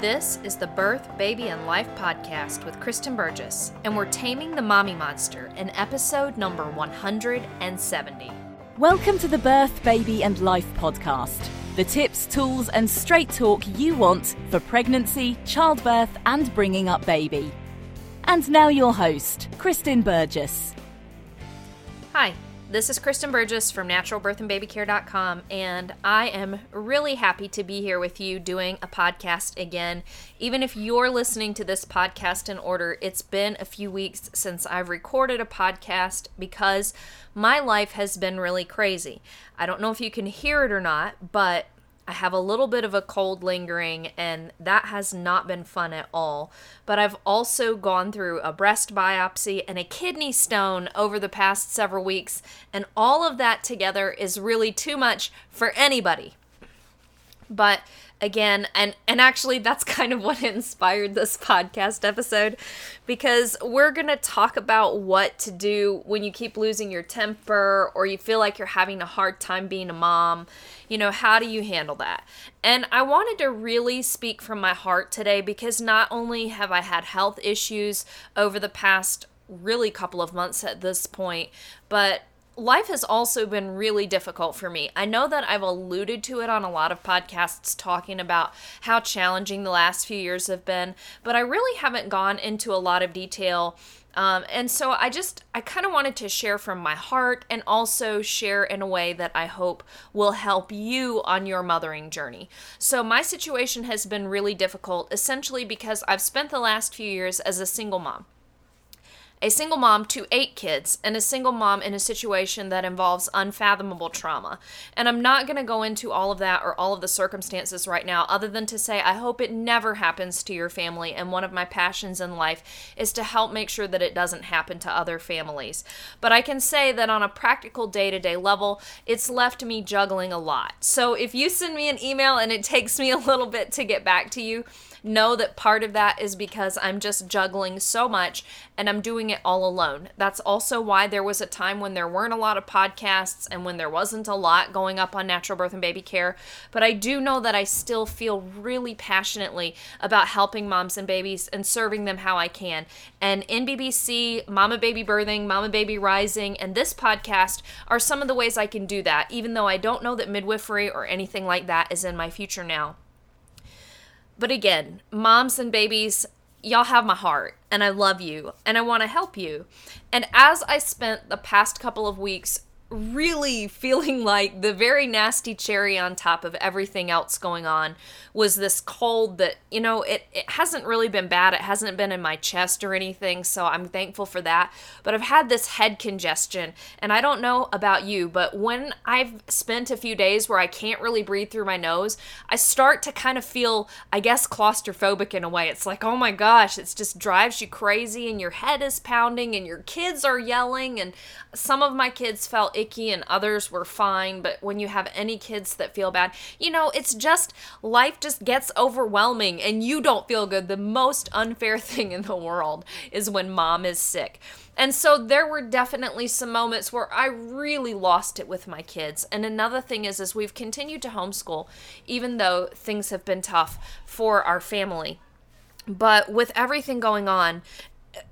This is the Birth, Baby, and Life podcast with Kristen Burgess, and we're taming the mommy monster in episode number 170. Welcome to the Birth, Baby, and Life podcast. The tips, tools, and straight talk you want for pregnancy, childbirth, and bringing up baby. And now, your host, Kristen Burgess. Hi, this is Kristen Burgess from naturalbirthandbabycare.com, and I am really happy to be here with you doing a podcast again. Even if you're listening to this podcast in order, it's been a few weeks since I've recorded a podcast because my life has been really crazy. I don't know if you can hear it or not, but I have a little bit of a cold lingering, and that has not been fun at all. But I've also gone through a breast biopsy and a kidney stone over the past several weeks, and all of that together is really too much for anybody. But again and and actually that's kind of what inspired this podcast episode because we're going to talk about what to do when you keep losing your temper or you feel like you're having a hard time being a mom. You know how do you handle that? And i wanted to really speak from my heart today because not only have i had health issues over the past really couple of months at this point but life has also been really difficult for me. I know that I've alluded to it on a lot of podcasts talking about how challenging the last few years have been, but I really haven't gone into a lot of detail. Um, and so I just, I kind of wanted to share from my heart and also share in a way that I hope will help you on your mothering journey. So my situation has been really difficult essentially because I've spent the last few years as a single mom a single mom to eight kids, and a single mom in a situation that involves unfathomable trauma. And I'm not going to go into all of that or all of the circumstances right now, other than to say I hope it never happens to your family. And one of my passions in life is to help make sure that it doesn't happen to other families. But I can say that on a practical day to day level, it's left me juggling a lot. So if you send me an email and it takes me a little bit to get back to you, know that part of that is because I'm just juggling so much and I'm doing it all alone. That's also why there was a time when there weren't a lot of podcasts and when there wasn't a lot going up on natural birth and baby care. But I do know that I still feel really passionately about helping moms and babies and serving them how I can. And NBBC, Mama Baby Birthing, Mama Baby Rising, and this podcast are some of the ways I can do that, even though I don't know that midwifery or anything like that is in my future now. But again, moms and babies, y'all have my heart and I love you and I want to help you. And as I spent the past couple of weeks really feeling like the very nasty cherry on top of everything else going on was this cold that you know it, it hasn't really been bad. It hasn't been in my chest or anything so i'm thankful for that. But i've had this head congestion and i don't know about you but when i've spent a few days where i can't really breathe through my nose i start to kind of feel i guess claustrophobic in a way. It's like oh my gosh it just drives you crazy and your head is pounding and your kids are yelling and some of my kids felt icky and others were fine but when you have any kids that feel bad you know it's just life just gets overwhelming and you don't feel good, the most unfair thing in the world is when mom is sick. And so there were definitely some moments where I really lost it with my kids. And another thing is is we've continued to homeschool even though things have been tough for our family. But with everything going on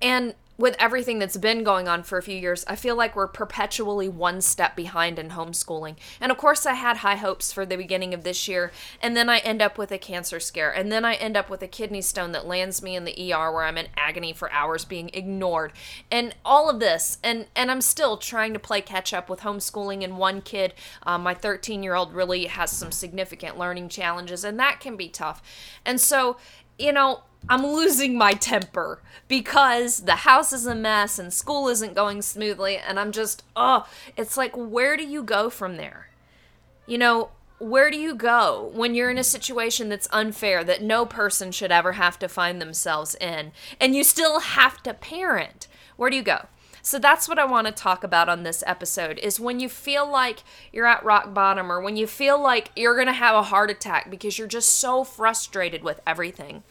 and with everything that's been going on for a few years, I feel like we're perpetually one step behind in homeschooling. And of course, I had high hopes for the beginning of this year, and then I end up with a cancer scare, and then I end up with a kidney stone that lands me in the ER where I'm in agony for hours being ignored, and all of this, and and I'm still trying to play catch up with homeschooling and one kid. Um, my 13 year old really has some significant learning challenges, and that can be tough. And so, you know, I'm losing my temper because the house is a mess and school isn't going smoothly. And I'm just, oh, it's like, where do you go from there? You know, where do you go when you're in a situation that's unfair that no person should ever have to find themselves in and you still have to parent? Where do you go? So that's what I want to talk about on this episode is when you feel like you're at rock bottom or when you feel like you're going to have a heart attack because you're just so frustrated with everything.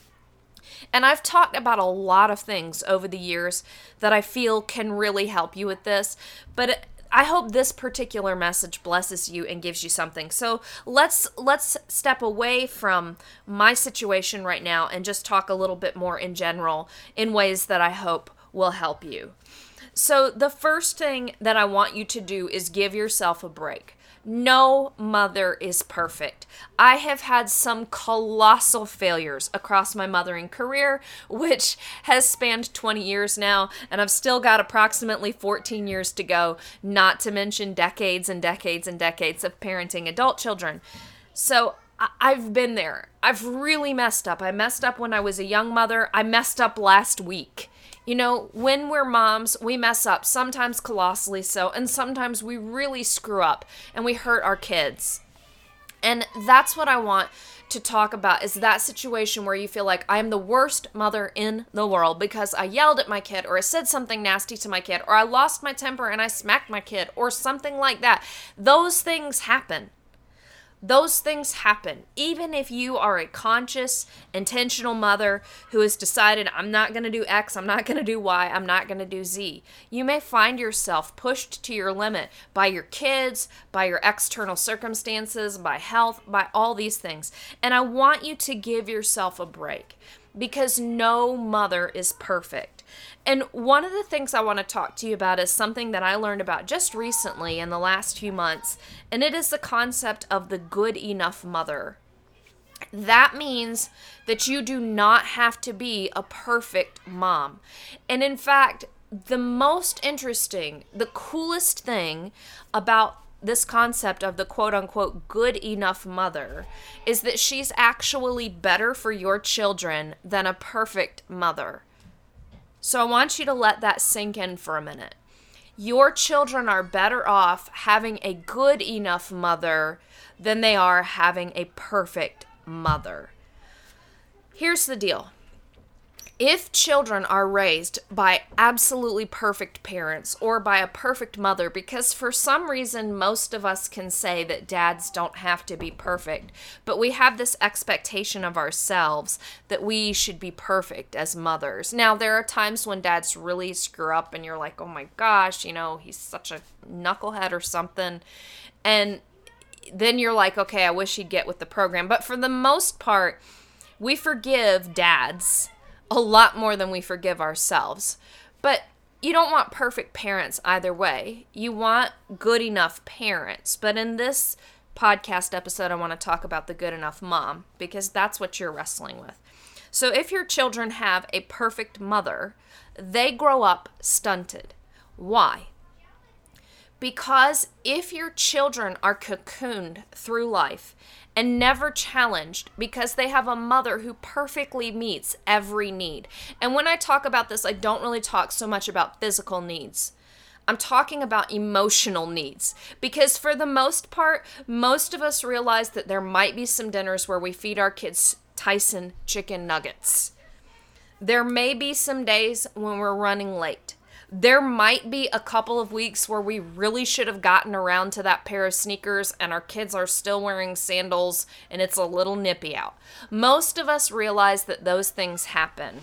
And I've talked about a lot of things over the years that I feel can really help you with this, but I hope this particular message blesses you and gives you something. So let's let's step away from my situation right now and just talk a little bit more in general in ways that I hope will help you. So the first thing that I want you to do is give yourself a break. No mother is perfect. I have had some colossal failures across my mothering career, which has spanned 20 years now, and I've still got approximately 14 years to go, not to mention decades and decades and decades of parenting adult children. So I've been there. I've really messed up. I messed up when I was a young mother. I messed up last week. You know, when we're moms, we mess up, sometimes colossally so, and sometimes we really screw up and we hurt our kids. And that's what I want to talk about is that situation where you feel like I'm the worst mother in the world because I yelled at my kid or I said something nasty to my kid or I lost my temper and I smacked my kid or something like that. Those things happen. Those things happen. Even if you are a conscious, intentional mother who has decided, I'm not going to do X, I'm not going to do Y, I'm not going to do Z, you may find yourself pushed to your limit by your kids, by your external circumstances, by health, by all these things. And I want you to give yourself a break because no mother is perfect. And one of the things I want to talk to you about is something that I learned about just recently in the last few months, and it is the concept of the good enough mother. That means that you do not have to be a perfect mom. And in fact, the most interesting, the coolest thing about this concept of the quote unquote good enough mother is that she's actually better for your children than a perfect mother. So I want you to let that sink in for a minute. Your children are better off having a good enough mother than they are having a perfect mother. Here's the deal if children are raised by absolutely perfect parents or by a perfect mother, because for some reason most of us can say that dads don't have to be perfect, but we have this expectation of ourselves that we should be perfect as mothers. Now, there are times when dads really screw up and you're like, oh my gosh, you know, he's such a knucklehead or something. And then you're like, okay, I wish he'd get with the program. But for the most part, we forgive dads a lot more than we forgive ourselves. But you don't want perfect parents either way. You want good enough parents. But in this podcast episode, I want to talk about the good enough mom because that's what you're wrestling with. So if your children have a perfect mother, they grow up stunted. Why? Because if your children are cocooned through life and never challenged because they have a mother who perfectly meets every need. And when I talk about this, I don't really talk so much about physical needs. I'm talking about emotional needs because, for the most part, most of us realize that there might be some dinners where we feed our kids Tyson chicken nuggets. There may be some days when we're running late. There might be a couple of weeks where we really should have gotten around to that pair of sneakers and our kids are still wearing sandals and it's a little nippy out. Most of us realize that those things happen.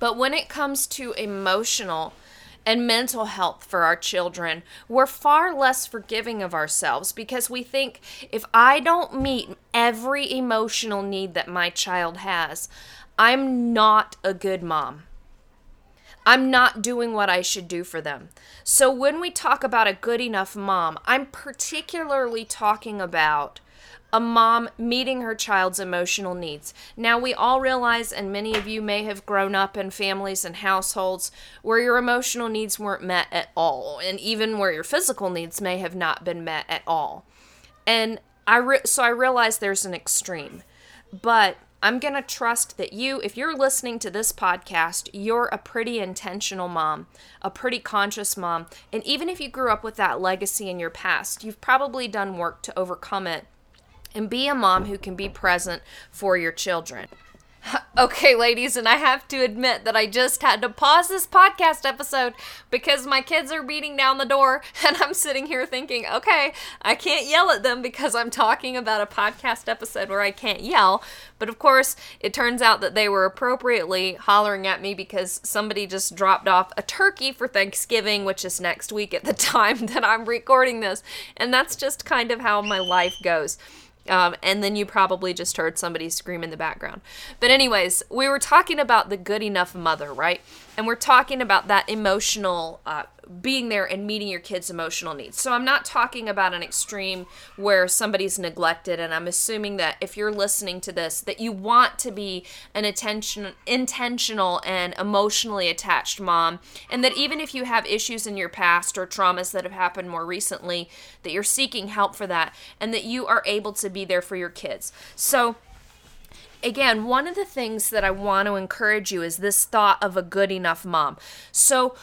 But when it comes to emotional and mental health for our children, we're far less forgiving of ourselves because we think if I don't meet every emotional need that my child has, I'm not a good mom. I'm not doing what I should do for them. So when we talk about a good enough mom, I'm particularly talking about a mom meeting her child's emotional needs. Now, we all realize, and many of you may have grown up in families and households where your emotional needs weren't met at all, and even where your physical needs may have not been met at all. And I re- so I realize there's an extreme, but I'm going to trust that you, if you're listening to this podcast, you're a pretty intentional mom, a pretty conscious mom. And even if you grew up with that legacy in your past, you've probably done work to overcome it and be a mom who can be present for your children. Okay, ladies, and I have to admit that I just had to pause this podcast episode because my kids are beating down the door, and I'm sitting here thinking, okay, I can't yell at them because I'm talking about a podcast episode where I can't yell. But of course, it turns out that they were appropriately hollering at me because somebody just dropped off a turkey for Thanksgiving, which is next week at the time that I'm recording this. And that's just kind of how my life goes. Um, and then you probably just heard somebody scream in the background. But, anyways, we were talking about the good enough mother, right? And we're talking about that emotional uh, being there and meeting your kids' emotional needs. So I'm not talking about an extreme where somebody's neglected and I'm assuming that if you're listening to this that you want to be an attention intentional and emotionally attached mom and that even if you have issues in your past or traumas that have happened more recently that you're seeking help for that and that you are able to be there for your kids. So again, one of the things that I want to encourage you is this thought of a good enough mom. So,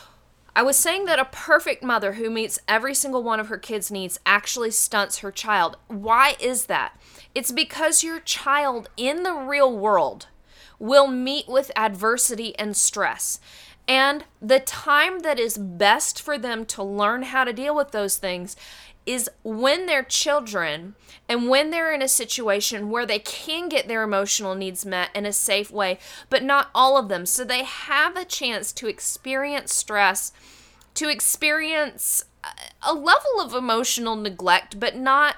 I was saying that a perfect mother who meets every single one of her kids' needs actually stunts her child. Why is that? It's because your child in the real world will meet with adversity and stress. And the time that is best for them to learn how to deal with those things is when they're children and when they're in a situation where they can get their emotional needs met in a safe way, but not all of them. So they have a chance to experience stress, to experience a level of emotional neglect, but not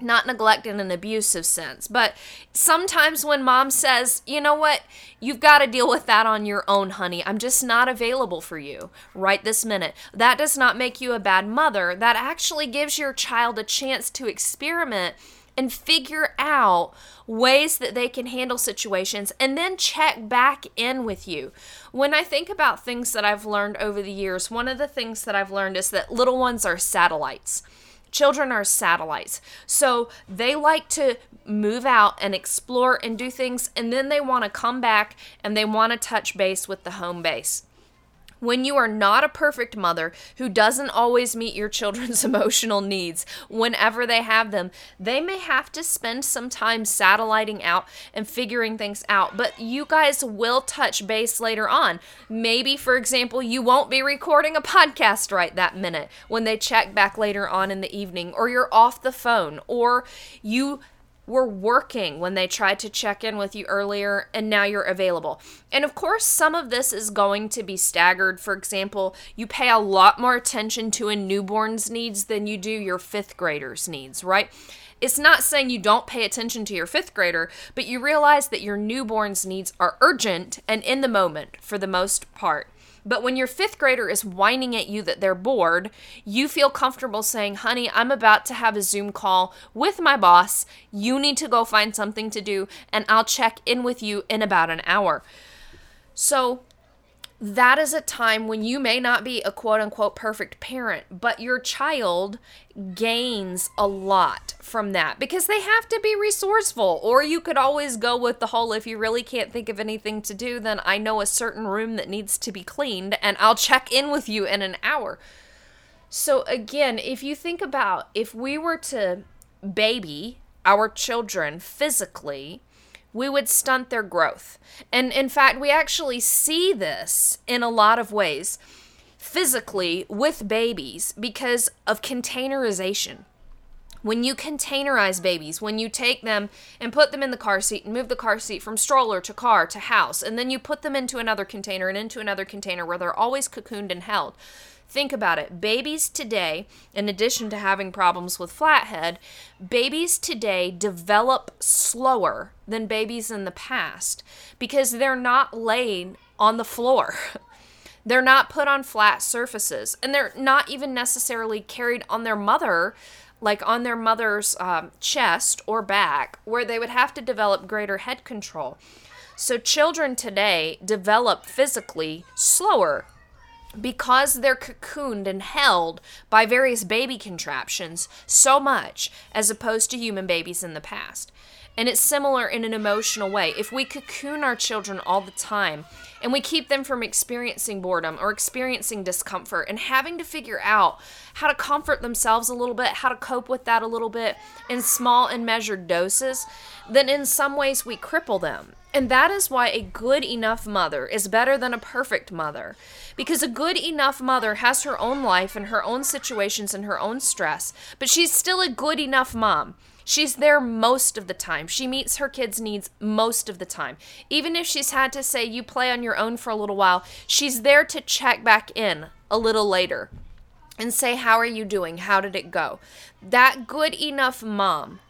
not neglect in an abusive sense, but sometimes when mom says, you know what, you've got to deal with that on your own, honey. I'm just not available for you right this minute. That does not make you a bad mother. That actually gives your child a chance to experiment and figure out ways that they can handle situations and then check back in with you. When I think about things that I've learned over the years, one of the things that I've learned is that little ones are satellites. Children are satellites. So they like to move out and explore and do things, and then they want to come back and they want to touch base with the home base. When you are not a perfect mother who doesn't always meet your children's emotional needs whenever they have them, they may have to spend some time satelliting out and figuring things out. But you guys will touch base later on. Maybe, for example, you won't be recording a podcast right that minute when they check back later on in the evening, or you're off the phone, or you were working when they tried to check in with you earlier and now you're available. And of course, some of this is going to be staggered. For example, you pay a lot more attention to a newborn's needs than you do your fifth grader's needs, right? It's not saying you don't pay attention to your fifth grader, but you realize that your newborn's needs are urgent and in the moment for the most part. But when your fifth grader is whining at you that they're bored, you feel comfortable saying, honey, I'm about to have a Zoom call with my boss. You need to go find something to do, and I'll check in with you in about an hour. So that is a time when you may not be a quote unquote perfect parent, but your child gains a lot from that because they have to be resourceful. Or you could always go with the whole if you really can't think of anything to do, then I know a certain room that needs to be cleaned and I'll check in with you in an hour. So, again, if you think about if we were to baby our children physically, we would stunt their growth. And in fact, we actually see this in a lot of ways physically with babies because of containerization. When you containerize babies, when you take them and put them in the car seat and move the car seat from stroller to car to house, and then you put them into another container and into another container where they're always cocooned and held, Think about it. Babies today, in addition to having problems with flathead, babies today develop slower than babies in the past because they're not laid on the floor. they're not put on flat surfaces and they're not even necessarily carried on their mother like on their mother's um, chest or back, where they would have to develop greater head control. So, children today develop physically slower because they're cocooned and held by various baby contraptions so much as opposed to human babies in the past. And it's similar in an emotional way. If we cocoon our children all the time and we keep them from experiencing boredom or experiencing discomfort and having to figure out how to comfort themselves a little bit, how to cope with that a little bit in small and measured doses, then in some ways we cripple them And that is why a good enough mother is better than a perfect mother. Because a good enough mother has her own life and her own situations and her own stress, but she's still a good enough mom. She's there most of the time. She meets her kids' needs most of the time. Even if she's had to say, you play on your own for a little while, she's there to check back in a little later and say, How are you doing? How did it go? That good enough mom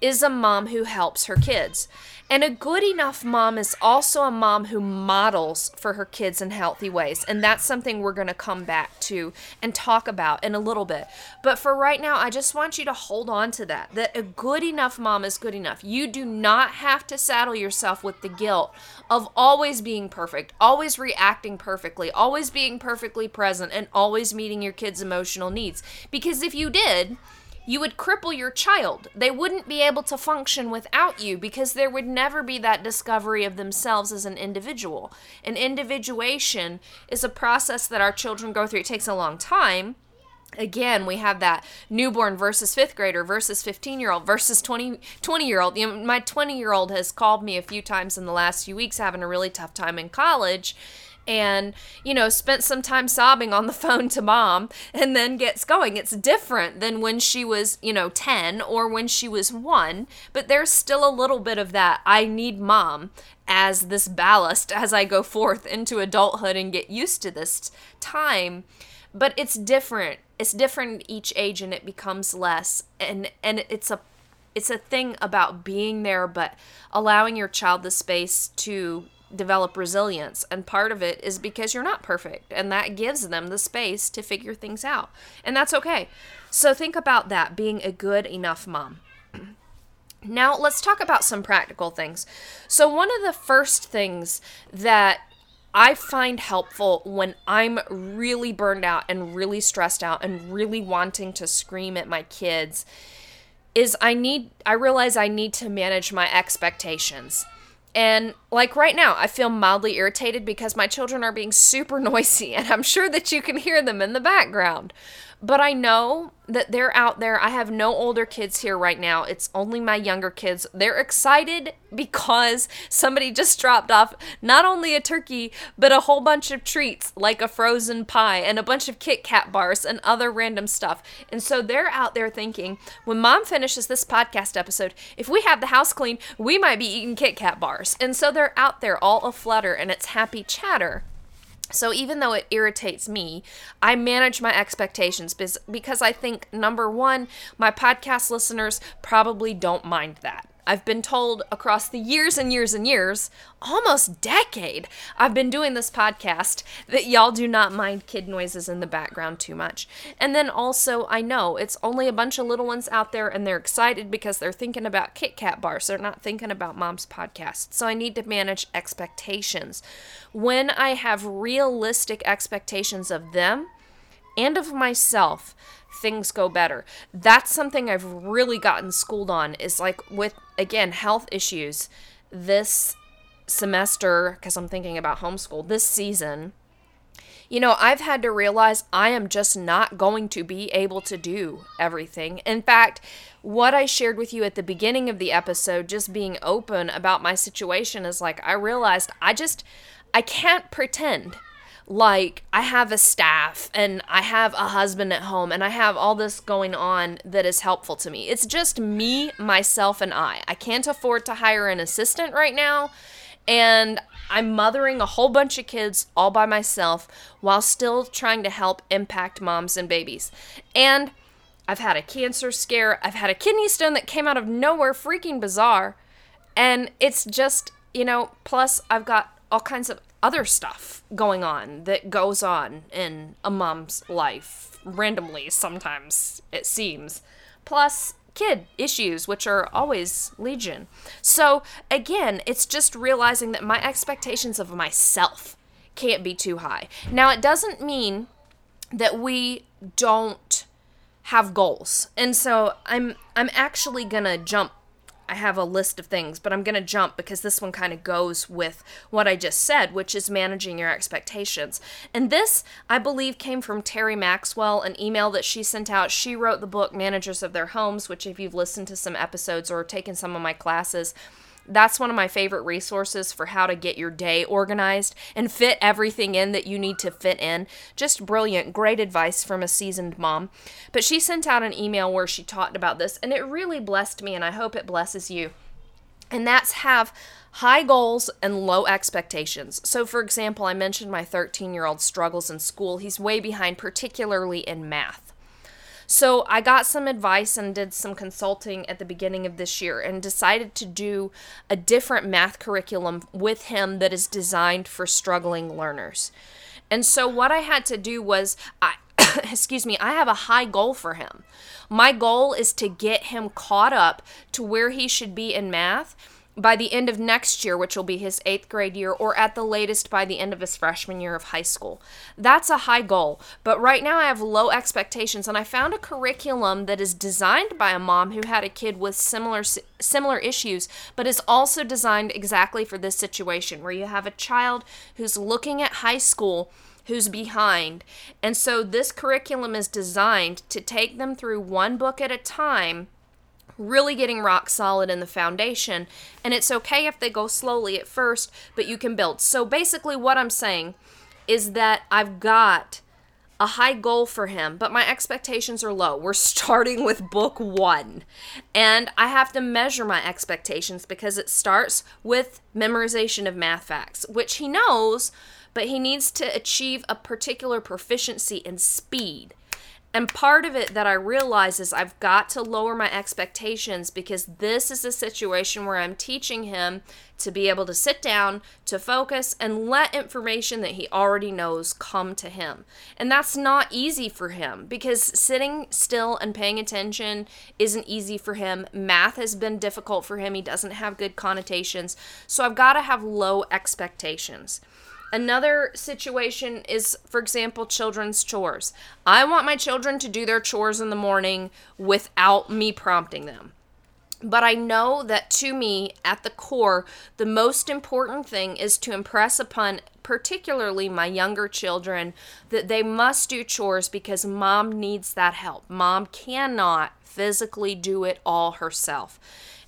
is a mom who helps her kids. And a good enough mom is also a mom who models for her kids in healthy ways. And that's something we're going to come back to and talk about in a little bit. But for right now, I just want you to hold on to that that a good enough mom is good enough. You do not have to saddle yourself with the guilt of always being perfect, always reacting perfectly, always being perfectly present, and always meeting your kids' emotional needs. Because if you did, you would cripple your child. They wouldn't be able to function without you because there would never be that discovery of themselves as an individual. An individuation is a process that our children go through. It takes a long time. Again, we have that newborn versus fifth grader versus 15 year old versus 20, 20 year old. You know, my 20 year old has called me a few times in the last few weeks having a really tough time in college and you know spent some time sobbing on the phone to mom and then gets going. It's different than when she was you know 10 or when she was 1 but there's still a little bit of that i need mom as this ballast as i go forth into adulthood and get used to this time. But it's different. It's different each age and it becomes less and and it's a it's a thing about being there but allowing your child the space to develop resilience. And part of it is because you're not perfect, and that gives them the space to figure things out. And that's okay. So think about that being a good enough mom. Now, let's talk about some practical things. So, one of the first things that I find helpful when I'm really burned out and really stressed out and really wanting to scream at my kids is I need I realize I need to manage my expectations. And like right now, I feel mildly irritated because my children are being super noisy, and I'm sure that you can hear them in the background. But I know that they're out there. I have no older kids here right now. It's only my younger kids. They're excited because somebody just dropped off not only a turkey, but a whole bunch of treats like a frozen pie and a bunch of Kit Kat bars and other random stuff. And so they're out there thinking, when mom finishes this podcast episode, if we have the house clean, we might be eating Kit Kat bars. And so they're out there all aflutter and it's happy chatter. So even though it irritates me, I manage my expectations because I think number one, my podcast listeners probably don't mind that. I've been told across the years and years and years, almost decade, I've been doing this podcast that y'all do not mind kid noises in the background too much. And then also, I know it's only a bunch of little ones out there and they're excited because they're thinking about Kit Kat bars. They're not thinking about mom's podcast. So I need to manage expectations. When I have realistic expectations of them and of myself, things go better. That's something I've really gotten schooled on is like with again health issues this semester cuz I'm thinking about homeschool this season. You know, I've had to realize I am just not going to be able to do everything. In fact, what I shared with you at the beginning of the episode, just being open about my situation, is like I realized I just, I can't pretend like I have a staff and I have a husband at home and I have all this going on that is helpful to me. It's just me, myself, and I. I can't afford to hire an assistant right now. And I'm mothering a whole bunch of kids all by myself while still trying to help impact moms and babies. And I've had a cancer scare. I've had a kidney stone that came out of nowhere, freaking bizarre. And it's just, you know, plus I've got all kinds of other stuff going on that goes on in a mom's life randomly sometimes it seems. Plus kid issues which are always legion. So again it's just realizing that my expectations of myself can't be too high. Now it doesn't mean that we don't have goals. And so i'm i'm actually gonna jump I have a list of things, but I'm going to jump because this one kind of goes with what I just said, which is managing your expectations. And this, I believe, came from Teri Maxwell, an email that she sent out. She wrote the book Managers of Their Homes, which, if you've listened to some episodes or taken some of my classes, that's one of my favorite resources for how to get your day organized and fit everything in that you need to fit in. Just brilliant, great advice from a seasoned mom. But she sent out an email where she talked about this, and it really blessed me, and I hope it blesses you. And that's have high goals and low expectations. So, for example, I mentioned my 13 year old struggles in school. He's way behind, particularly in math. So I got some advice and did some consulting at the beginning of this year and decided to do a different math curriculum with him that is designed for struggling learners. And so what I had to do was I excuse me, I have a high goal for him. My goal is to get him caught up to where he should be in math by the end of next year, which will be his eighth grade year, or at the latest by the end of his freshman year of high school. That's a high goal, but right now I have low expectations, and I found a curriculum that is designed by a mom who had a kid with similar similar issues, but is also designed exactly for this situation where you have a child who's looking at high school who's behind. And so this curriculum is designed to take them through one book at a time really getting rock solid in the foundation. And it's okay if they go slowly at first, but you can build. So basically, what I'm saying is that I've got a high goal for him, but my expectations are low. We're starting with book one, and I have to measure my expectations because it starts with memorization of math facts, which he knows, but he needs to achieve a particular proficiency in speed. And part of it that I realize is I've got to lower my expectations because this is a situation where I'm teaching him to be able to sit down, to focus, and let information that he already knows come to him. And that's not easy for him because sitting still and paying attention isn't easy for him. Math has been difficult for him, he doesn't have good connotations. So I've got to have low expectations. Another situation is, for example, children's chores. I want my children to do their chores in the morning without me prompting them. But I know that to me, at the core, the most important thing is to impress upon, particularly my younger children, that they must do chores because mom needs that help. Mom cannot physically do it all herself.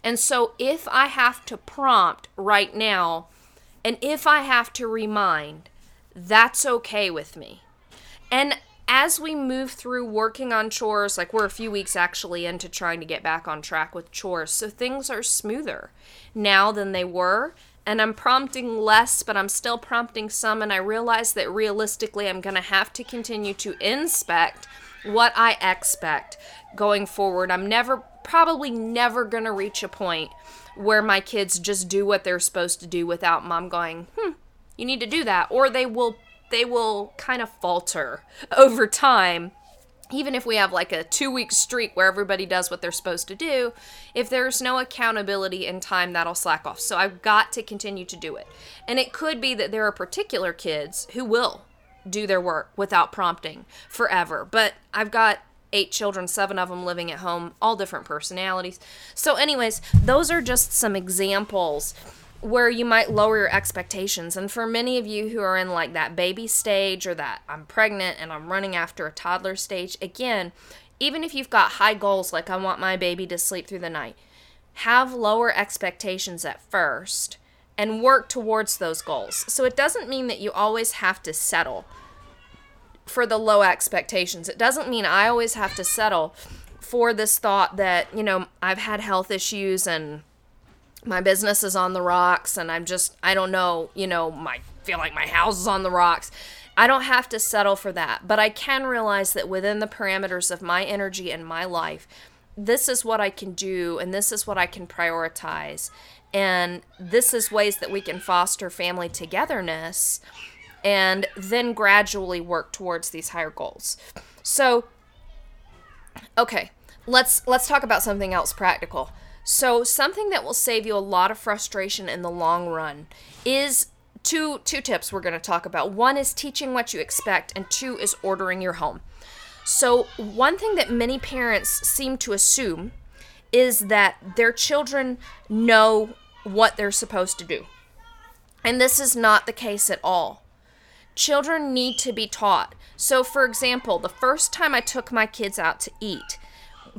And so if I have to prompt right now, and if I have to remind, that's okay with me. And as we move through working on chores, like we're a few weeks actually into trying to get back on track with chores, so things are smoother now than they were. And I'm prompting less, but I'm still prompting some. And I realize that realistically, I'm going to have to continue to inspect what I expect going forward. I'm never, probably never going to reach a point where my kids just do what they're supposed to do without mom going, "Hmm, you need to do that," or they will they will kind of falter over time. Even if we have like a two week streak where everybody does what they're supposed to do, if there's no accountability in time, that'll slack off. So I've got to continue to do it. And it could be that there are particular kids who will do their work without prompting forever. But I've got eight children, seven of them living at home, all different personalities. So, anyways, those are just some examples where you might lower your expectations. And for many of you who are in like that baby stage or that I'm pregnant and I'm running after a toddler stage, again, even if you've got high goals like I want my baby to sleep through the night, have lower expectations at first and work towards those goals. So it doesn't mean that you always have to settle for the low expectations. It doesn't mean I always have to settle for this thought that, you know, I've had health issues and my business is on the rocks and I'm just I don't know, you know, my feel like my house is on the rocks. I don't have to settle for that, but I can realize that within the parameters of my energy and my life, this is what I can do and this is what I can prioritize. And this is ways that we can foster family togetherness and then gradually work towards these higher goals. So okay, let's let's talk about something else practical. So something that will save you a lot of frustration in the long run is two two tips we're going to talk about. One is teaching what you expect and two is ordering your home. So one thing that many parents seem to assume is that their children know what they're supposed to do. And this is not the case at all children need to be taught. So, for example, the first time I took my kids out to eat,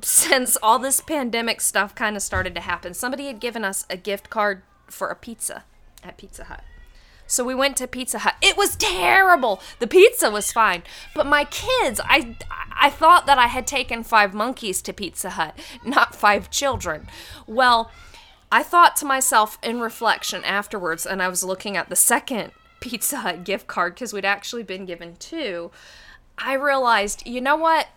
since all this pandemic stuff kind of started to happen, somebody had given us a gift card for a pizza at Pizza Hut. So we went to Pizza Hut. It was terrible. The pizza was fine, but my kids, I I thought that I had taken 5 monkeys to Pizza Hut, not 5 children. Well, I thought to myself in reflection afterwards and I was looking at the second Pizza Hut gift card cuz we'd actually been given two. I realized, you know what?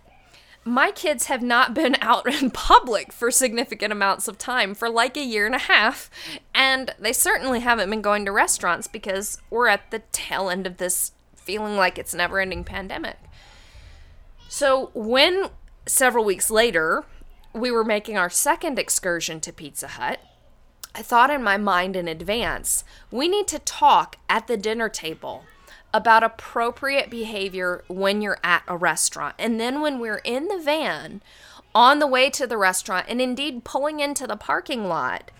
my kids have not been out in public for significant amounts of time for like a year and a half. And they certainly haven't been going to restaurants because we're at the tail end of this feeling like it's never ending pandemic. So when several weeks later we were making our second excursion to Pizza Hut, thought in my mind in advance, we need to talk at the dinner table about appropriate behavior when you're at a restaurant. And then when we're in the van on the way to the restaurant and indeed pulling into the parking lot,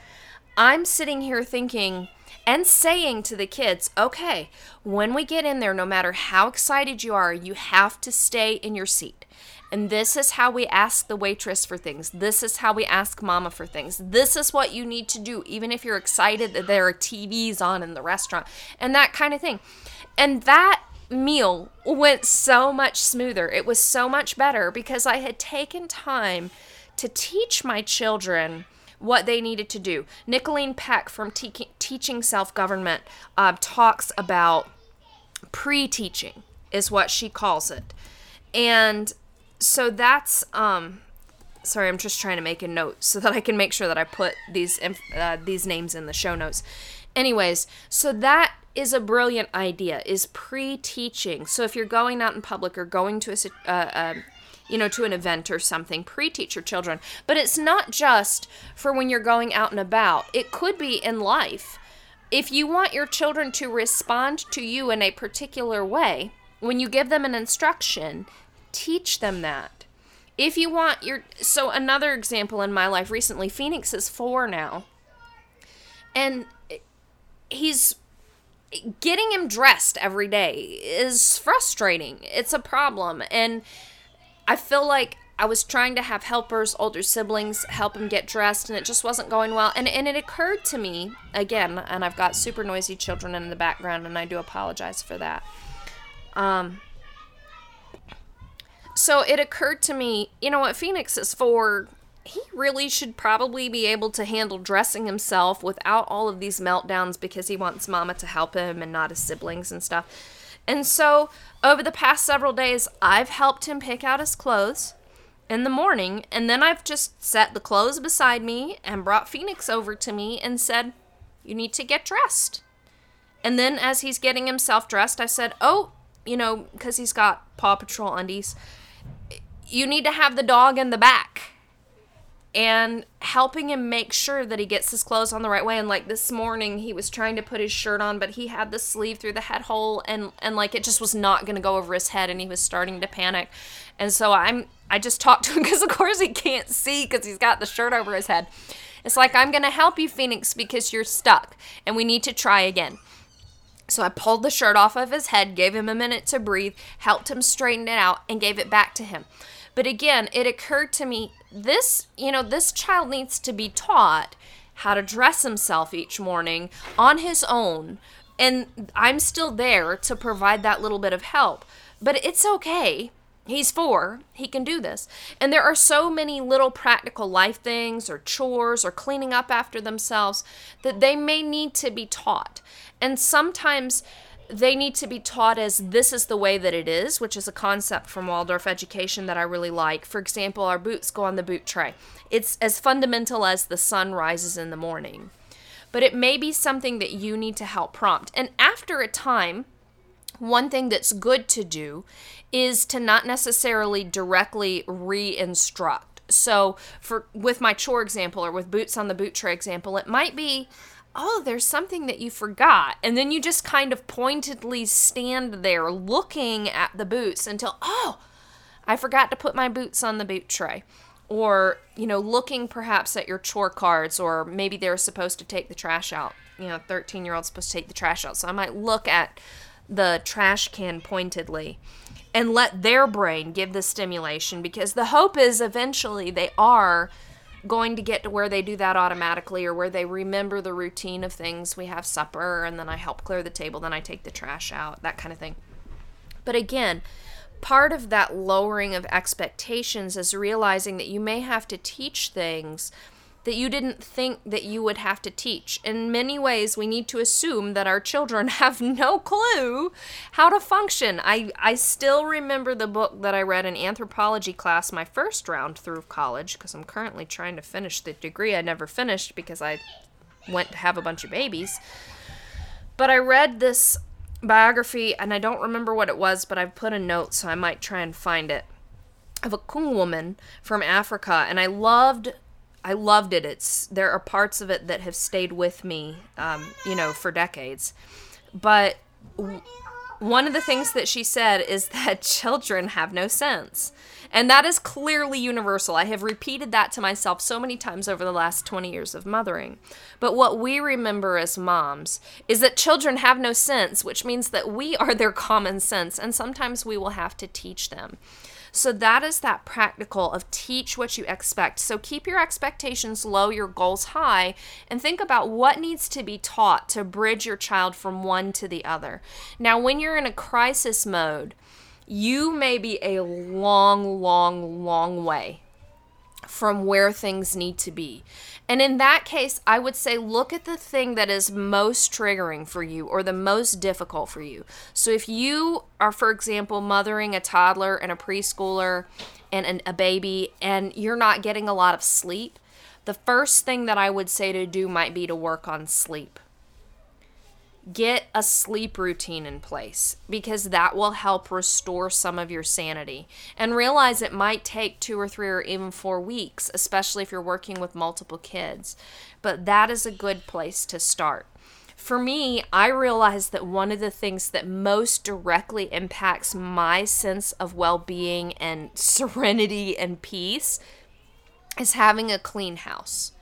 I'm sitting here thinking and saying to the kids, okay, when we get in there, no matter how excited you are, you have to stay in your seat. And this is how we ask the waitress for things. This is how we ask mama for things. This is what you need to do, even if you're excited that there are TVs on in the restaurant and that kind of thing. And that meal went so much smoother. It was so much better because I had taken time to teach my children what they needed to do. Nicholeen Peck from te- Teaching Self Government uh, talks about pre teaching, is what she calls it. And so that's. Um, sorry, I'm just trying to make a note so that I can make sure that I put these uh, these names in the show notes. Anyways, so that is a brilliant idea is pre-teaching so if you're going out in public or going to a uh, uh, you know to an event or something pre-teach your children but it's not just for when you're going out and about it could be in life if you want your children to respond to you in a particular way when you give them an instruction teach them that if you want your so another example in my life recently phoenix is four now and he's getting him dressed every day is frustrating. It's a problem. And I feel like I was trying to have helpers, older siblings, help him get dressed, and it just wasn't going well. And, and it occurred to me, again, and I've got super noisy children in the background, and I do apologize for that. Um, so it occurred to me, you know what, Phoenix is for he really should probably be able to handle dressing himself without all of these meltdowns because he wants mama to help him and not his siblings and stuff. And so, over the past several days, I've helped him pick out his clothes in the morning, and then I've just set the clothes beside me and brought Phoenix over to me and said, You need to get dressed. And then, as he's getting himself dressed, I said, Oh, you know, because he's got Paw Patrol undies, you need to have the dog in the back and helping him make sure that he gets his clothes on the right way. And like this morning he was trying to put his shirt on but he had the sleeve through the head hole and and like it just was not going to go over his head and he was starting to panic. And so i'm i just talked to him because of course he can't see because he's got the shirt over his head. It's like i'm going to help you phoenix because you're stuck and we need to try again so I pulled the shirt off of his head, gave him a minute to breathe, helped him straighten it out, and gave it back to him. But again, it occurred to me this, you know, this child needs to be taught how to dress himself each morning on his own. And I'm still there to provide that little bit of help. But it's okay. He's four. He can do this. And there are so many little practical life things or chores or cleaning up after themselves that they may need to be taught. And sometimes they need to be taught as this is the way that it is, which is a concept from Waldorf education that I really like. For example, our boots go on the boot tray. It's as fundamental as the sun rises in the morning. But it may be something that you need to help prompt. And after a time, one thing that's good to do is to not necessarily directly re-instruct. So for with my chore example or with boots on the boot tray example, it might be oh, there's something that you forgot. And then you just kind of pointedly stand there looking at the boots until, oh, I forgot to put my boots on the boot tray. Or, you know, looking perhaps at your chore cards, or maybe they're supposed to take the trash out. You know, 13 year old's supposed to take the trash out. So I might look at the trash can pointedly and let their brain give the stimulation because the hope is eventually they are going to get to where they do that automatically or where they remember the routine of things. We have supper and then I help clear the table, then I take the trash out, that kind of thing. But again, part of that lowering of expectations is realizing that you may have to teach things that you didn't think that you would have to teach. In many ways, we need to assume that our children have no clue how to function. I, I still remember the book that I read in anthropology class my first round through college because I'm currently trying to finish the degree I never finished because I went to have a bunch of babies. But I read this biography and I don't remember what it was, but I've put a note so I might try and find it of a Kung woman from Africa, and I loved I loved it. It's there are parts of it that have stayed with me, um, you know, for decades. But w- one of the things that she said is that children have no sense. And that is clearly universal. I have repeated that to myself so many times over the last 20 years of mothering. But what we remember as moms is that children have no sense, which means that we are their common sense, and sometimes we will have to teach them. So that is that practical of teach what you expect. So keep your expectations low, your goals high, and think about what needs to be taught to bridge your child from one to the other. Now, when you're in a crisis mode, you may be a long, long, long way from where things need to be. And in that case, I would say look at the thing that is most triggering for you or the most difficult for you. So if you are, for example, mothering a toddler and a preschooler and an, a baby and you're not getting a lot of sleep, the first thing that I would say to do might be to work on sleep get a sleep routine in place because that will help restore some of your sanity. And realize it might take two or three or even four weeks, especially if you're working with multiple kids. But that is a good place to start. For me, I realized that one of the things that most directly impacts my sense of well being and serenity and peace is having a clean house.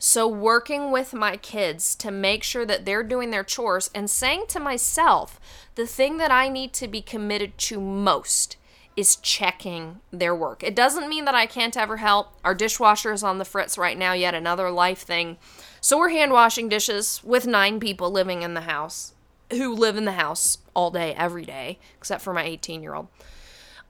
So, working with my kids to make sure that they're doing their chores and saying to myself, the thing that I need to be committed to most is checking their work. It doesn't mean that I can't ever help. Our dishwasher is on the fritz right now, yet another life thing. So, we're hand washing dishes with nine people living in the house who live in the house all day, every day, except for my 18 year old.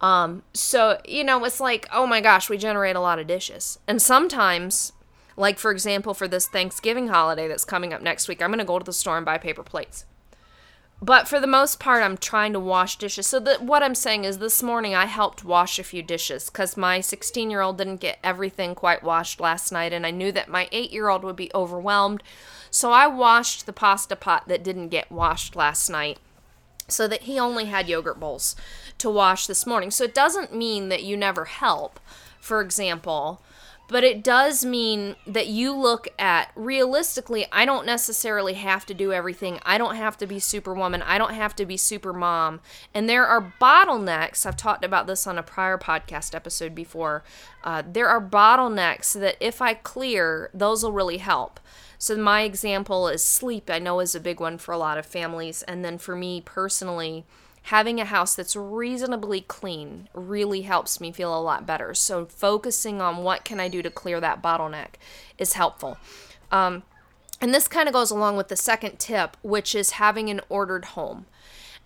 Um, so, you know, it's like, oh my gosh, we generate a lot of dishes. And sometimes like, for example, for this Thanksgiving holiday that's coming up next week, I'm going to go to the store and buy paper plates. But for the most part, I'm trying to wash dishes. So that what I'm saying is, this morning I helped wash a few dishes because my 16 year old didn't get everything quite washed last night, and I knew that my 8 year old would be overwhelmed. So I washed the pasta pot that didn't get washed last night so that he only had yogurt bowls to wash this morning. So it doesn't mean that you never help. For example, but it does mean that you look at realistically i don't necessarily have to do everything. I don't have to be superwoman. I don't have to be super mom and there are bottlenecks. I've talked about this on a prior podcast episode before. Uh, there are bottlenecks that if i clear those will really help. So my example is sleep i know is a big one for a lot of families. And then for me personally having a house that's reasonably clean really helps me feel a lot better. So focusing on what can I do to clear that bottleneck is helpful. Um, and this kind of goes along with the second tip, which is having an ordered home.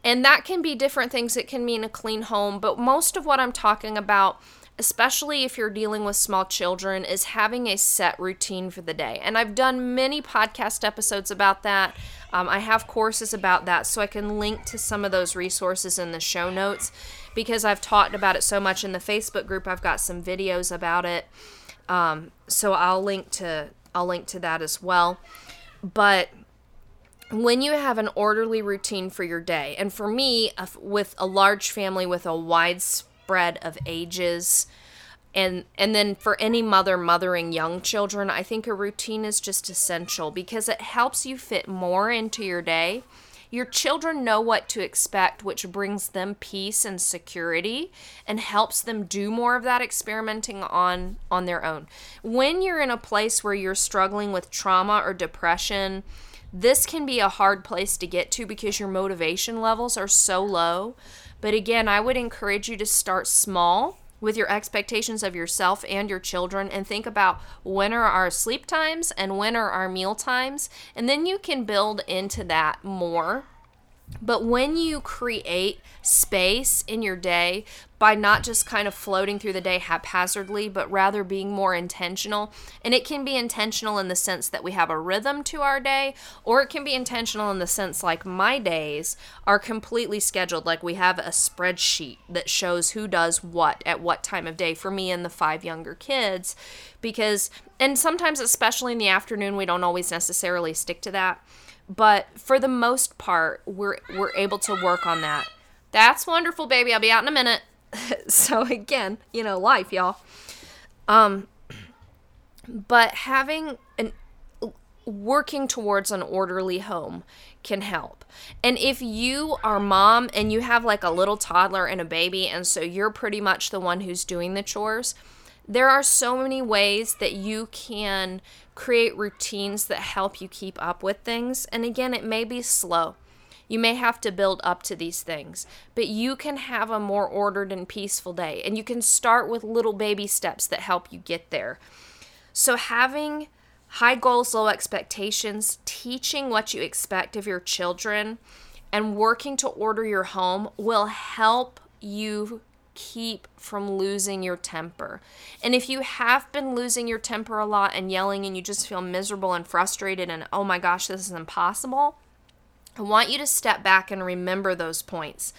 And that can be different things. It can mean a clean home, but most of what I'm talking about especially if you're dealing with small children, is having a set routine for the day. And I've done many podcast episodes about that. Um, I have courses about that, so I can link to some of those resources in the show notes because I've talked about it so much in the Facebook group. I've got some videos about it, um, so I'll link to I'll link to that as well. But when you have an orderly routine for your day, and for me, with a large family with a wide spread of ages, and and then for any mother mothering young children i think a routine is just essential because it helps you fit more into your day. Your children know what to expect which brings them peace and security and helps them do more of that experimenting on on their own. When you're in a place where you're struggling with trauma or depression this can be a hard place to get to because your motivation levels are so low. But again i would encourage you to start small with your expectations of yourself and your children and think about when are our sleep times and when are our meal times. And then you can build into that more but when you create space in your day by not just kind of floating through the day haphazardly, but rather being more intentional, and it can be intentional in the sense that we have a rhythm to our day, or it can be intentional in the sense like my days are completely scheduled. Like we have a spreadsheet that shows who does what at what time of day for me and the five younger kids, because, and sometimes, especially in the afternoon, we don't always necessarily stick to that but for the most part we're we're able to work on that. That's wonderful baby. I'll be out in a minute. So again you know life y'all. Um but having an working towards an orderly home can help. And if you are mom and you have like a little toddler and a baby and so you're pretty much the one who's doing the chores, there are so many ways that you can create routines that help you keep up with things. And again, it may be slow. You may have to build up to these things, but you can have a more ordered and peaceful day. And you can start with little baby steps that help you get there. So, having high goals, low expectations, teaching what you expect of your children, and working to order your home will help you keep from losing your temper. And if you have been losing your temper a lot and yelling and you just feel miserable and frustrated and oh my gosh, this is impossible, I want you to step back and remember those points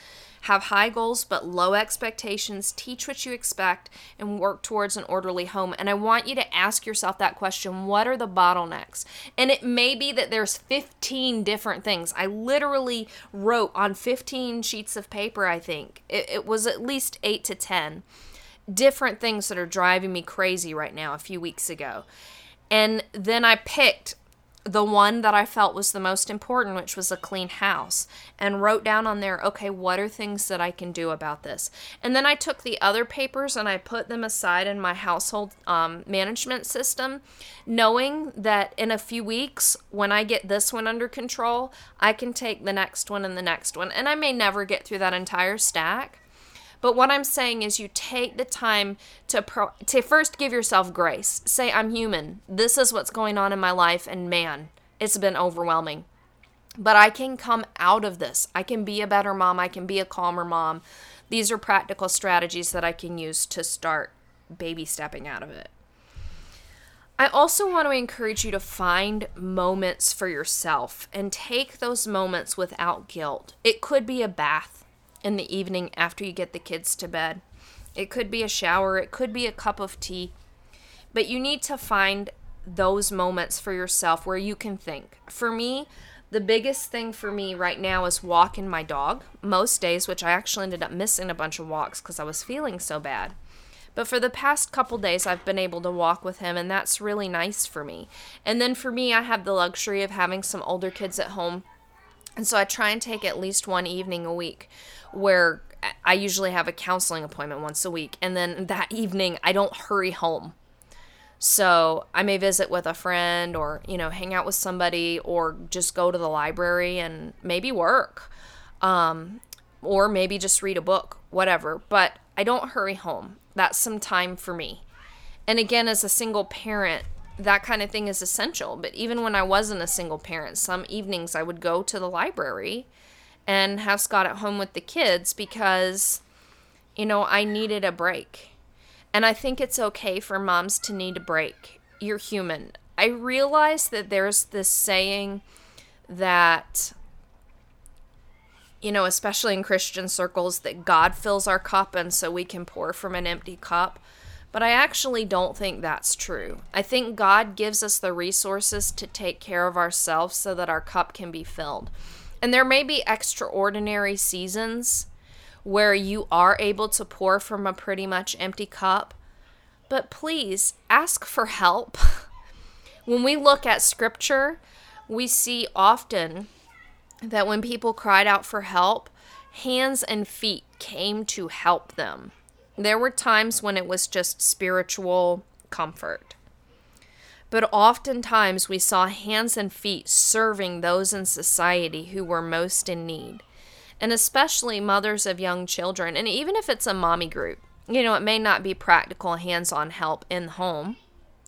have high goals but low expectations, teach what you expect, and work towards an orderly home. And I want you to ask yourself that question what are the bottlenecks? And it may be that there's 15 different things. I literally wrote on 15 sheets of paper, I think. It, it was at least 8 to 10 different things that are driving me crazy right now a few weeks ago. And then I picked the one that I felt was the most important, which was a clean house, and wrote down on there, okay, what are things that I can do about this? And then I took the other papers and I put them aside in my household um, management system, knowing that in a few weeks, when I get this one under control, I can take the next one and the next one. And I may never get through that entire stack. But what I'm saying is you take the time to pro- to first give yourself grace. Say I'm human. This is what's going on in my life and man, it's been overwhelming. But I can come out of this. I can be a better mom. I can be a calmer mom. These are practical strategies that I can use to start baby stepping out of it. I also want to encourage you to find moments for yourself and take those moments without guilt. It could be a bath in the evening after you get the kids to bed. It could be a shower, it could be a cup of tea. But you need to find those moments for yourself where you can think. For me, the biggest thing for me right now is walking my dog most days, which I actually ended up missing a bunch of walks because I was feeling so bad. But for the past couple days, I've been able to walk with him, and that's really nice for me. And then for me, I have the luxury of having some older kids at home. And so I try and take at least one evening a week where I usually have a counseling appointment once a week. And then that evening, I don't hurry home. So I may visit with a friend or, you know, hang out with somebody or just go to the library and maybe work. Um, or maybe just read a book, whatever. But I don't hurry home. That's some time for me. And again, as a single parent, that kind of thing is essential. But even when I wasn't a single parent, some evenings I would go to the library and have Scott at home with the kids because, you know, I needed a break. And I think it's okay for moms to need a break. You're human. I realize that there's this saying that, you know, especially in Christian circles, that God fills our cup and so we can pour from an empty cup. But I actually don't think that's true. I think God gives us the resources to take care of ourselves so that our cup can be filled. And there may be extraordinary seasons where you are able to pour from a pretty much empty cup, but please ask for help. when we look at scripture, we see often that when people cried out for help, hands and feet came to help them. There were times when it was just spiritual comfort but oftentimes we saw hands and feet serving those in society who were most in need, and especially mothers of young children. And even if it's a mommy group, you know, it may not be practical hands on help in the home.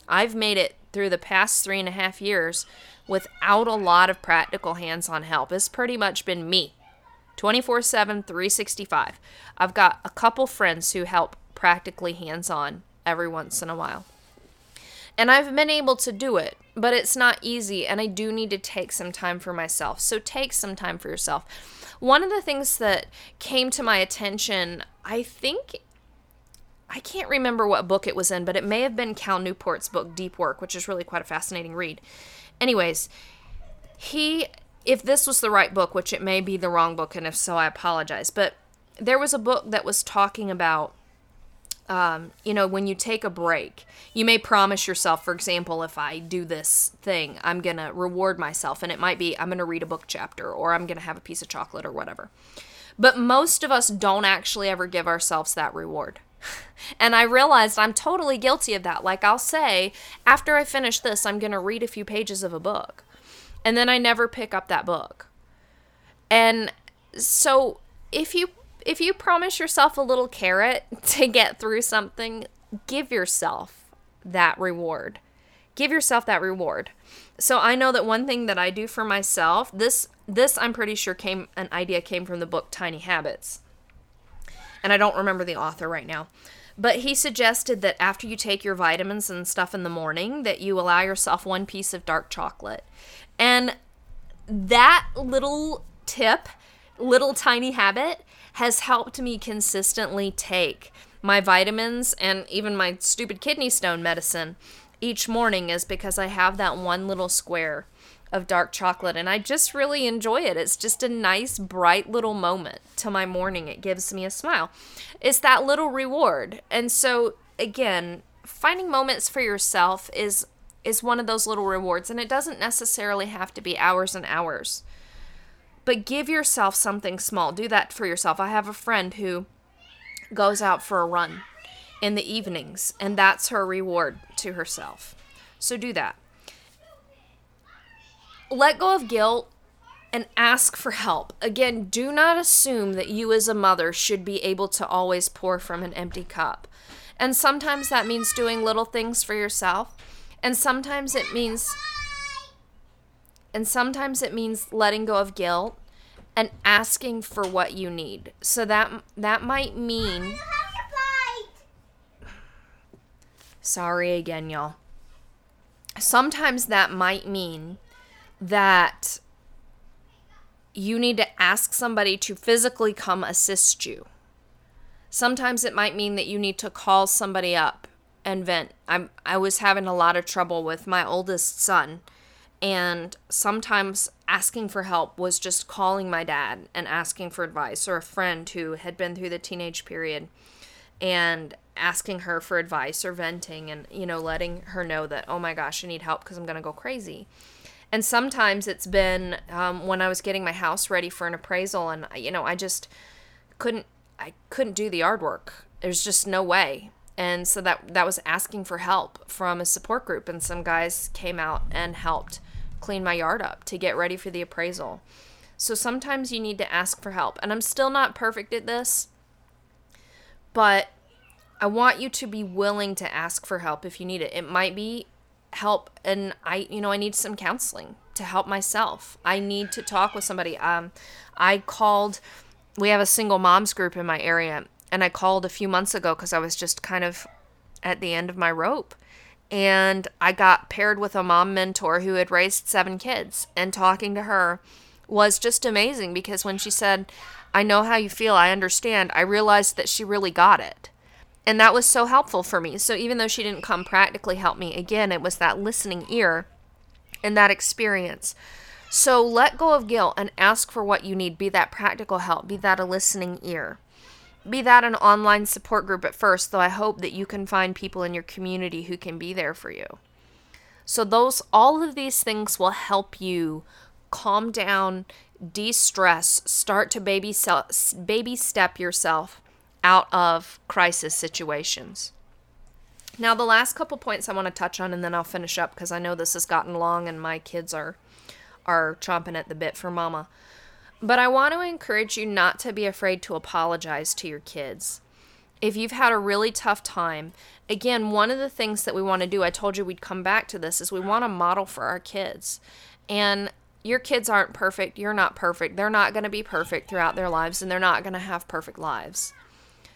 I've made it through the past three and a half years without a lot of practical hands on help. It's pretty much been me 24 7, 365. I've got a couple friends who help practically hands on every once in a while. And I've been able to do it, but it's not easy, and I do need to take some time for myself. So take some time for yourself. One of the things that came to my attention, I think I can't remember what book it was in, but it may have been Cal Newport's book, Deep Work, which is really quite a fascinating read. Anyways, he, if this was the right book, which it may be the wrong book, and if so, I apologize, but there was a book that was talking about um, you know, when you take a break, you may promise yourself, for example, if I do this thing, I'm going to reward myself. And it might be, I'm going to read a book chapter or I'm going to have a piece of chocolate or whatever. But most of us don't actually ever give ourselves that reward. and I realized I'm totally guilty of that. Like I'll say, after I finish this, I'm going to read a few pages of a book. And then I never pick up that book. And so if you if you promise yourself a little carrot to get through something, give yourself that reward. Give yourself that reward. So I know that one thing that I do for myself, this this I'm pretty sure came an idea came from the book Tiny Habits. And I don't remember the author right now. But he suggested that after you take your vitamins and stuff in the morning that you allow yourself one piece of dark chocolate. And that little tip, little tiny habit has helped me consistently take my vitamins and even my stupid kidney stone medicine each morning is because I have that one little square of dark chocolate and I just really enjoy it. It's just a nice bright little moment to my morning. It gives me a smile. It's that little reward. And so again, finding moments for yourself is is one of those little rewards and it doesn't necessarily have to be hours and hours but give yourself something small. Do that for yourself. I have a friend who goes out for a run in the evenings, and that's her reward to herself. So do that. Let go of guilt and ask for help. Again, do not assume that you as a mother should be able to always pour from an empty cup. And sometimes that means doing little things for yourself, and sometimes it means and sometimes it means letting go of guilt and asking for what you need. So that that might mean Sorry again, y'all. Sometimes that might mean that you need to ask somebody to physically come assist you. Sometimes it might mean that you need to call somebody up and vent. I'm I was having a lot of trouble with my oldest son and sometimes asking for help was just calling my dad and asking for advice, or a friend who had been through the teenage period and asking her for advice or venting and, you know, letting her know that, oh my gosh, I need help because I'm going to go crazy. And sometimes it's been um, when I was getting my house ready for an appraisal and, you know, I just couldn't, I couldn't do the yard work. There's just no way and so that that was asking for help from a support group and some guys came out and helped clean my yard up to get ready for the appraisal. So sometimes you need to ask for help. And I'm still not perfect at this, but I want you to be willing to ask for help if you need it. It might be help and I you know, I need some counseling to help myself. I need to talk with somebody. Um I called we have a single moms group in my area and I called a few months ago cuz I was just kind of at the end of my rope and I got paired with a mom mentor who had raised seven kids. And talking to her was just amazing because when she said, I know how you feel, I understand, I realized that she really got it. And that was so helpful for me. So even though she didn't come practically help me, again, it was that listening ear and that experience. So let go of guilt and ask for what you need. Be that practical help, be that a listening ear be that an online support group at first, though I hope that you can find people in your community who can be there for you. So those all of these things will help you calm down, de-stress, start to baby baby step yourself out of crisis situations. Now the last couple points I want to touch on and then I'll finish up because I know this has gotten long and my kids are are chomping at the bit for mama. But I want to encourage you not to be afraid to apologize to your kids. if you've had a really tough time, again, one of the things that we want to do, I told you we'd come back to this, is we want to model for our kids. And your kids aren't perfect. You're not perfect. They're not going to be perfect throughout their lives, and they're not going to have perfect lives.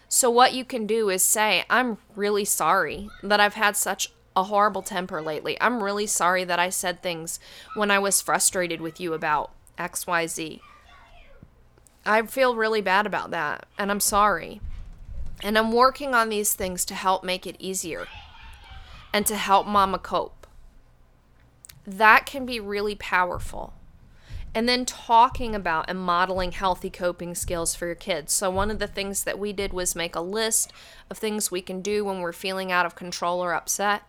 So, what you can do is say, I'm really sorry that I've had such a horrible temper lately. I'm really sorry that I said things when I was frustrated with you about XYZ. I feel really bad about that, and I'm sorry. And I'm working on these things to help make it easier and to help mama cope. That can be really powerful. And then talking about and modeling healthy coping skills for your kids. So, one of the things that we did was make a list of things we can do when we're feeling out of control or upset.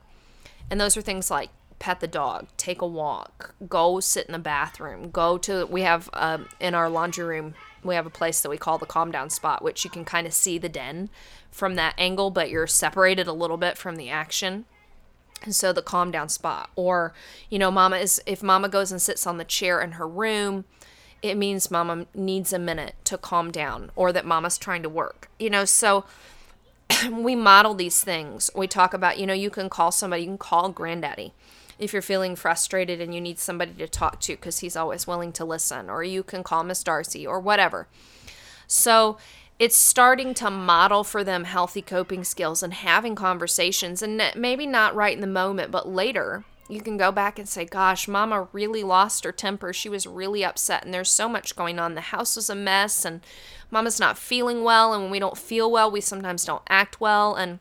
And those are things like pet the dog, take a walk, go sit in the bathroom, go to, we have um, in our laundry room we have a place that we call the calm down spot, which you can kind of see the den from that angle, but you're separated a little bit from the action. And so the calm down spot. Or, you know, mama is, if mama goes and sits on the chair in her room, it means mama needs a minute to calm down or that mama's trying to work. You know, so we model these things. We talk about, you know, you can call somebody, you can call granddaddy if you're feeling frustrated and you need somebody to talk to because he's always willing to listen, or you can call Miss Darcy or whatever. So it's starting to model for them healthy coping skills and having conversations, and maybe not right in the moment, but later. You can go back and say, Gosh, mama really lost her temper. She was really upset, and there's so much going on. The house was a mess, and mama's not feeling well. And when we don't feel well, we sometimes don't act well. And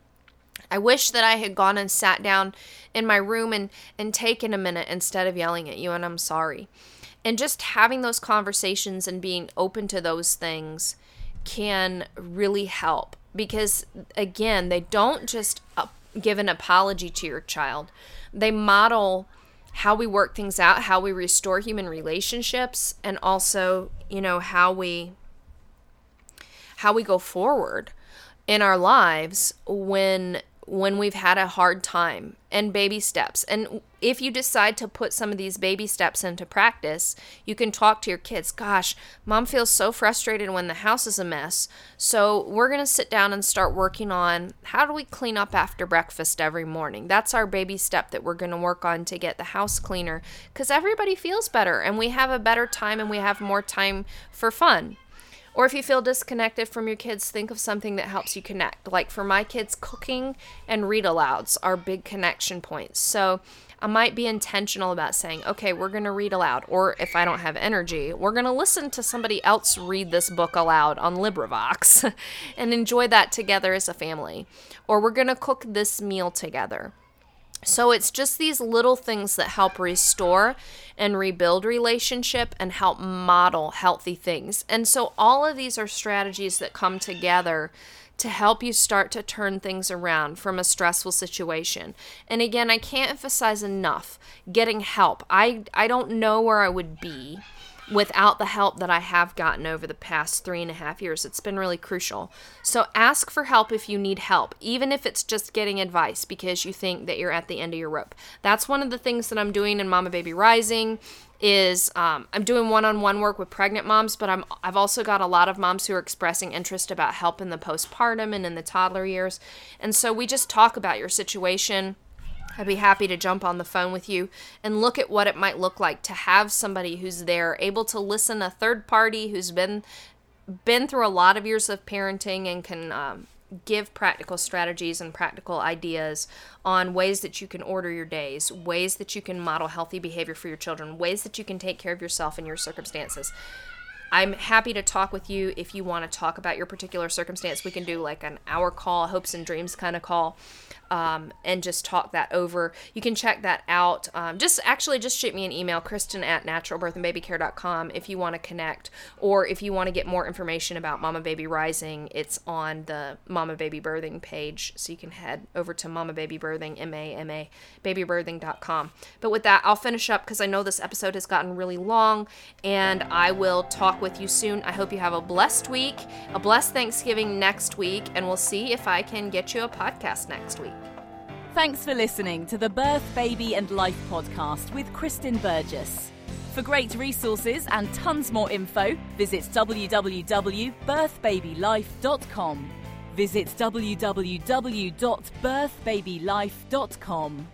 I wish that I had gone and sat down in my room and, and taken a minute instead of yelling at you, and I'm sorry. And just having those conversations and being open to those things can really help because, again, they don't just give an apology to your child, they model how we work things out, how we restore human relationships, and also, you know, how we how we go forward in our lives when when we've had a hard time and baby steps. And if you decide to put some of these baby steps into practice, you can talk to your kids. Gosh, mom feels so frustrated when the house is a mess. So we're going to sit down and start working on how do we clean up after breakfast every morning? That's our baby step that we're going to work on to get the house cleaner because everybody feels better and we have a better time and we have more time for fun. Or if you feel disconnected from your kids, think of something that helps you connect. Like for my kids, cooking and read alouds are big connection points. So I might be intentional about saying, okay, we're going to read aloud. Or if I don't have energy, we're going to listen to somebody else read this book aloud on LibriVox and enjoy that together as a family. Or we're going to cook this meal together. So it's just these little things that help restore and rebuild relationship and help model healthy things. And so all of these are strategies that come together to help you start to turn things around from a stressful situation. And again, I can't emphasize enough getting help. I I don't know where I would be without the help that I have gotten over the past three and a half years. It's been really crucial. So ask for help if you need help, even if it's just getting advice because you think that you're at the end of your rope. That's one of the things that I'm doing in Mama Baby Rising is um, I'm doing one-on-one work with pregnant moms, but I'm I've also got a lot of moms who are expressing interest about help in the postpartum and in the toddler years. And so we just talk about your situation I'd be happy to jump on the phone with you and look at what it might look like to have somebody who's there able to listen a third party who's been been through a lot of years of parenting and can um, give practical strategies and practical ideas on ways that you can order your days, ways that you can model healthy behavior for your children, ways that you can take care of yourself and your circumstances. I'm happy to talk with you if you want to talk about your particular circumstance. We can do like an hour call, hopes and dreams kind of call, um, and just talk that over. You can check that out. Um, just actually just shoot me an email, Kristen at naturalbirthandbabycare.com if you want to connect, or if you want to get more information about Mama Baby Rising. It's on the Mama Baby Birthing page, so you can head over to Mama Baby Birthing, M A M A, babybirthing.com. But with that, I'll finish up because I know this episode has gotten really long, and I will talk with you soon. I hope you have a blessed week, a blessed Thanksgiving next week, and we'll see if I can get you a podcast next week. Thanks for listening to the Birth, Baby and Life podcast with Kristen Burgess. For great resources and tons more info, visit www.birthbabylife.com. Visit www.birthbabylife.com.